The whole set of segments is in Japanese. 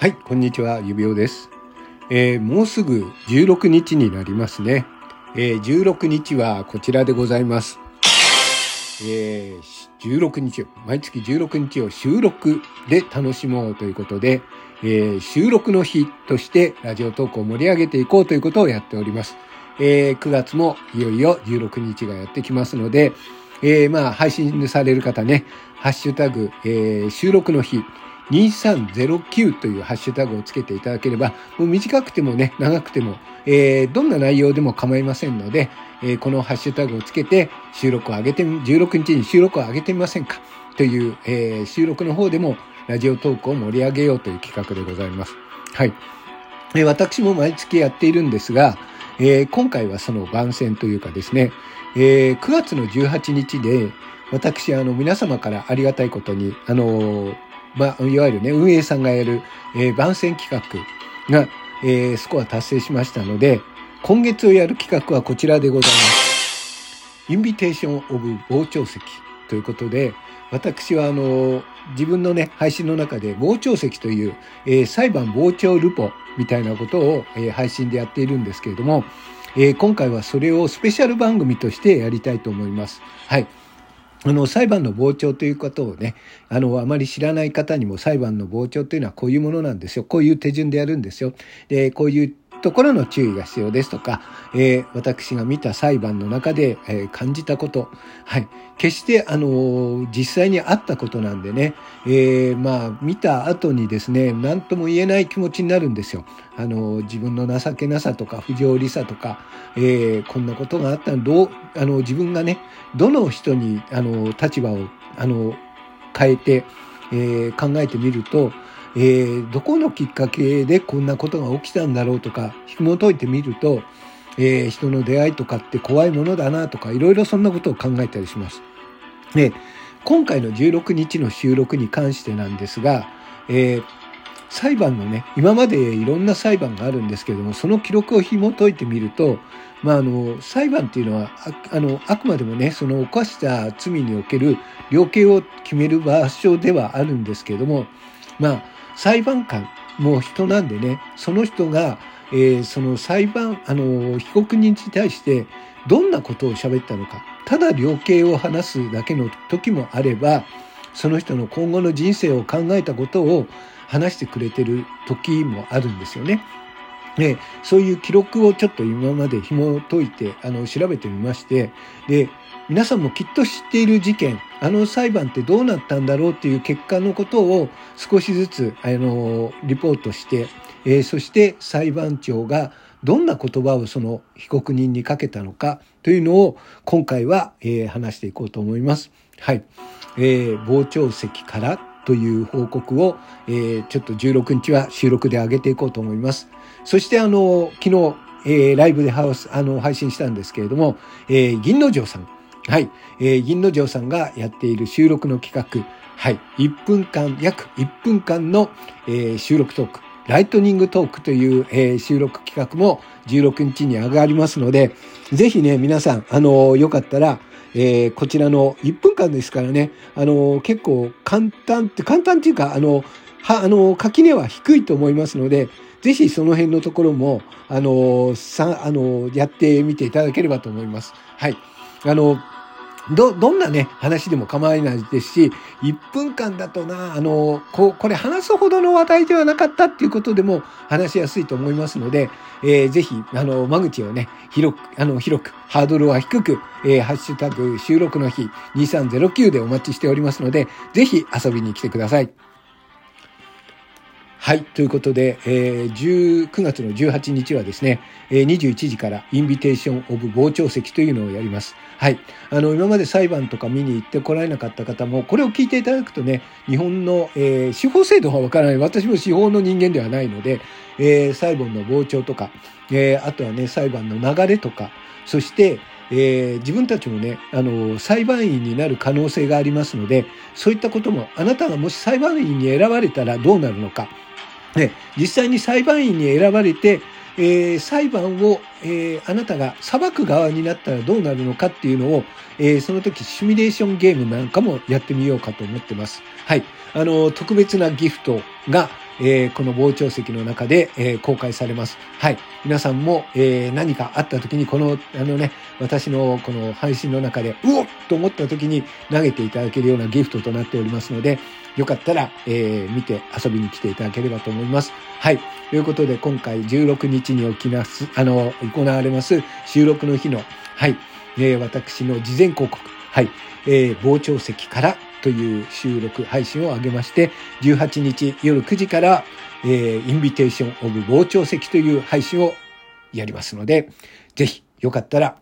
はい、こんにちは、指輪です。えー、もうすぐ16日になりますね。えー、16日はこちらでございます。えー、16日を、毎月16日を収録で楽しもうということで、えー、収録の日としてラジオトークを盛り上げていこうということをやっております。えー、9月もいよいよ16日がやってきますので、えー、まあ、配信される方ね、ハッシュタグ、えー、収録の日、2309というハッシュタグをつけていただければ、もう短くてもね、長くても、えー、どんな内容でも構いませんので、えー、このハッシュタグをつけて収録を上げて、16日に収録を上げてみませんかという、えー、収録の方でもラジオトークを盛り上げようという企画でございます。はい。えー、私も毎月やっているんですが、えー、今回はその番宣というかですね、えー、9月の18日で、私、あの、皆様からありがたいことに、あのまあ、いわゆるね、運営さんがやる、えー、番宣企画が、えー、スコア達成しましたので、今月をやる企画はこちらでございます。インビテーション・オブ・傍聴席ということで、私はあの、自分のね、配信の中で傍聴席という、えー、裁判傍聴ルポみたいなことを、えー、配信でやっているんですけれども、えー、今回はそれをスペシャル番組としてやりたいと思います。はい。あの、裁判の傍聴ということをね、あの、あまり知らない方にも裁判の傍聴というのはこういうものなんですよ。こういう手順でやるんですよ。で、こういうところの注意が必要ですとか、えー、私が見た裁判の中で、えー、感じたこと、はい。決して、あのー、実際にあったことなんでね、えまあ、見た後にですね、何とも言えない気持ちになるんですよ。あの自分の情けなさとか、不条理さとか、えこんなことがあったら、どう、あの、自分がね、どの人に、あの、立場を、あの、変えて、え考えてみると、えー、どこのきっかけでこんなことが起きたんだろうとか、紐解いてみると、えー、人の出会いとかって怖いものだなとか、いろいろそんなことを考えたりします。で、今回の16日の収録に関してなんですが、えー、裁判のね、今までいろんな裁判があるんですけれども、その記録を紐解いてみると、まあ、あの、裁判っていうのは、ああの、あくまでもね、その犯した罪における量刑を決める場所ではあるんですけれども、まあ、裁判官も人なんでね、その人が、えー、その裁判、あの、被告人に対してどんなことを喋ったのか、ただ量刑を話すだけの時もあれば、その人の今後の人生を考えたことを話してくれてる時もあるんですよね。で、そういう記録をちょっと今まで紐解いて、あの、調べてみまして、で、皆さんもきっと知っている事件、あの裁判ってどうなったんだろうっていう結果のことを少しずつ、あの、リポートして、えー、そして裁判長がどんな言葉をその被告人にかけたのかというのを今回は、えー、話していこうと思います。はい。えー、傍聴席からという報告を、えー、ちょっと16日は収録で上げていこうと思います。そしてあの、昨日、えー、ライブでハウス、あの、配信したんですけれども、えー、銀之丞さん、はい。えー、銀之丞さんがやっている収録の企画。はい。1分間、約1分間の、えー、収録トーク。ライトニングトークという、えー、収録企画も16日に上がりますので、ぜひね、皆さん、あのー、よかったら、えー、こちらの1分間ですからね、あの、結構簡単って、簡単っていうか、あの、は、あの、垣根は低いと思いますので、ぜひその辺のところも、あの、さ、あの、やってみていただければと思います。はい。あの、ど、どんなね、話でも構わないですし、1分間だとな、あの、こう、これ話すほどの話題ではなかったっていうことでも話しやすいと思いますので、えー、ぜひ、あの、間口をね、広く、あの、広く、ハードルは低く、えー、ハッシュタグ収録の日2309でお待ちしておりますので、ぜひ遊びに来てください。はい。ということで、えー、9月の18日はですね、えー、21時からインビテーションオブ傍聴席というのをやります。はい。あの、今まで裁判とか見に行ってこられなかった方も、これを聞いていただくとね、日本の、えー、司法制度はわからない。私も司法の人間ではないので、えー、裁判の傍聴とか、えー、あとはね、裁判の流れとか、そして、えー、自分たちもね、あの、裁判員になる可能性がありますので、そういったことも、あなたがもし裁判員に選ばれたらどうなるのか、ね、実際に裁判員に選ばれて、えー、裁判を、えー、あなたが裁く側になったらどうなるのかっていうのを、えー、その時シミュレーションゲームなんかもやってみようかと思ってます。はい。あの、特別なギフトが、えー、この傍聴席の中で、えー、公開されます。はい。皆さんも、えー、何かあった時に、この、あのね、私のこの配信の中で、うおっと思った時に投げていただけるようなギフトとなっておりますので、よかったら、え、見て遊びに来ていただければと思います。はい。ということで、今回16日に起きます、あの、行われます収録の日の、はい。え、私の事前広告、はい。えー、傍聴席からという収録配信を上げまして、18日夜9時から、えー、インビテーションオブ傍聴席という配信をやりますので、ぜひよかったら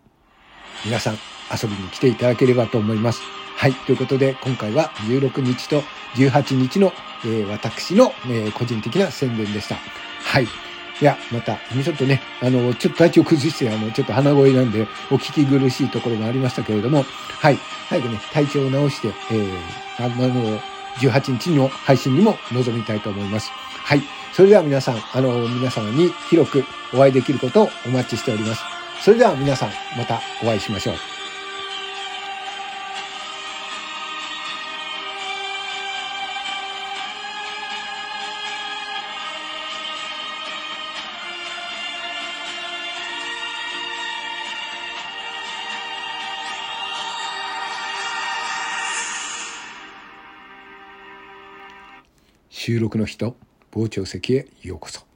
皆さん遊びに来ていただければと思います。はい。ということで、今回は16日と18日の、えー、私の、えー、個人的な宣伝でした。はい。いや、また、ちょっとね、あの、ちょっと体調崩して、あの、ちょっと鼻声なんで、お聞き苦しいところがありましたけれども、はい。早くね、体調を直して、えー、あの、18日の配信にも臨みたいと思います。はい。それでは皆さん、あの、皆様に広くお会いできることをお待ちしております。それでは皆さん、またお会いしましょう。収録の日と傍聴席へようこそ。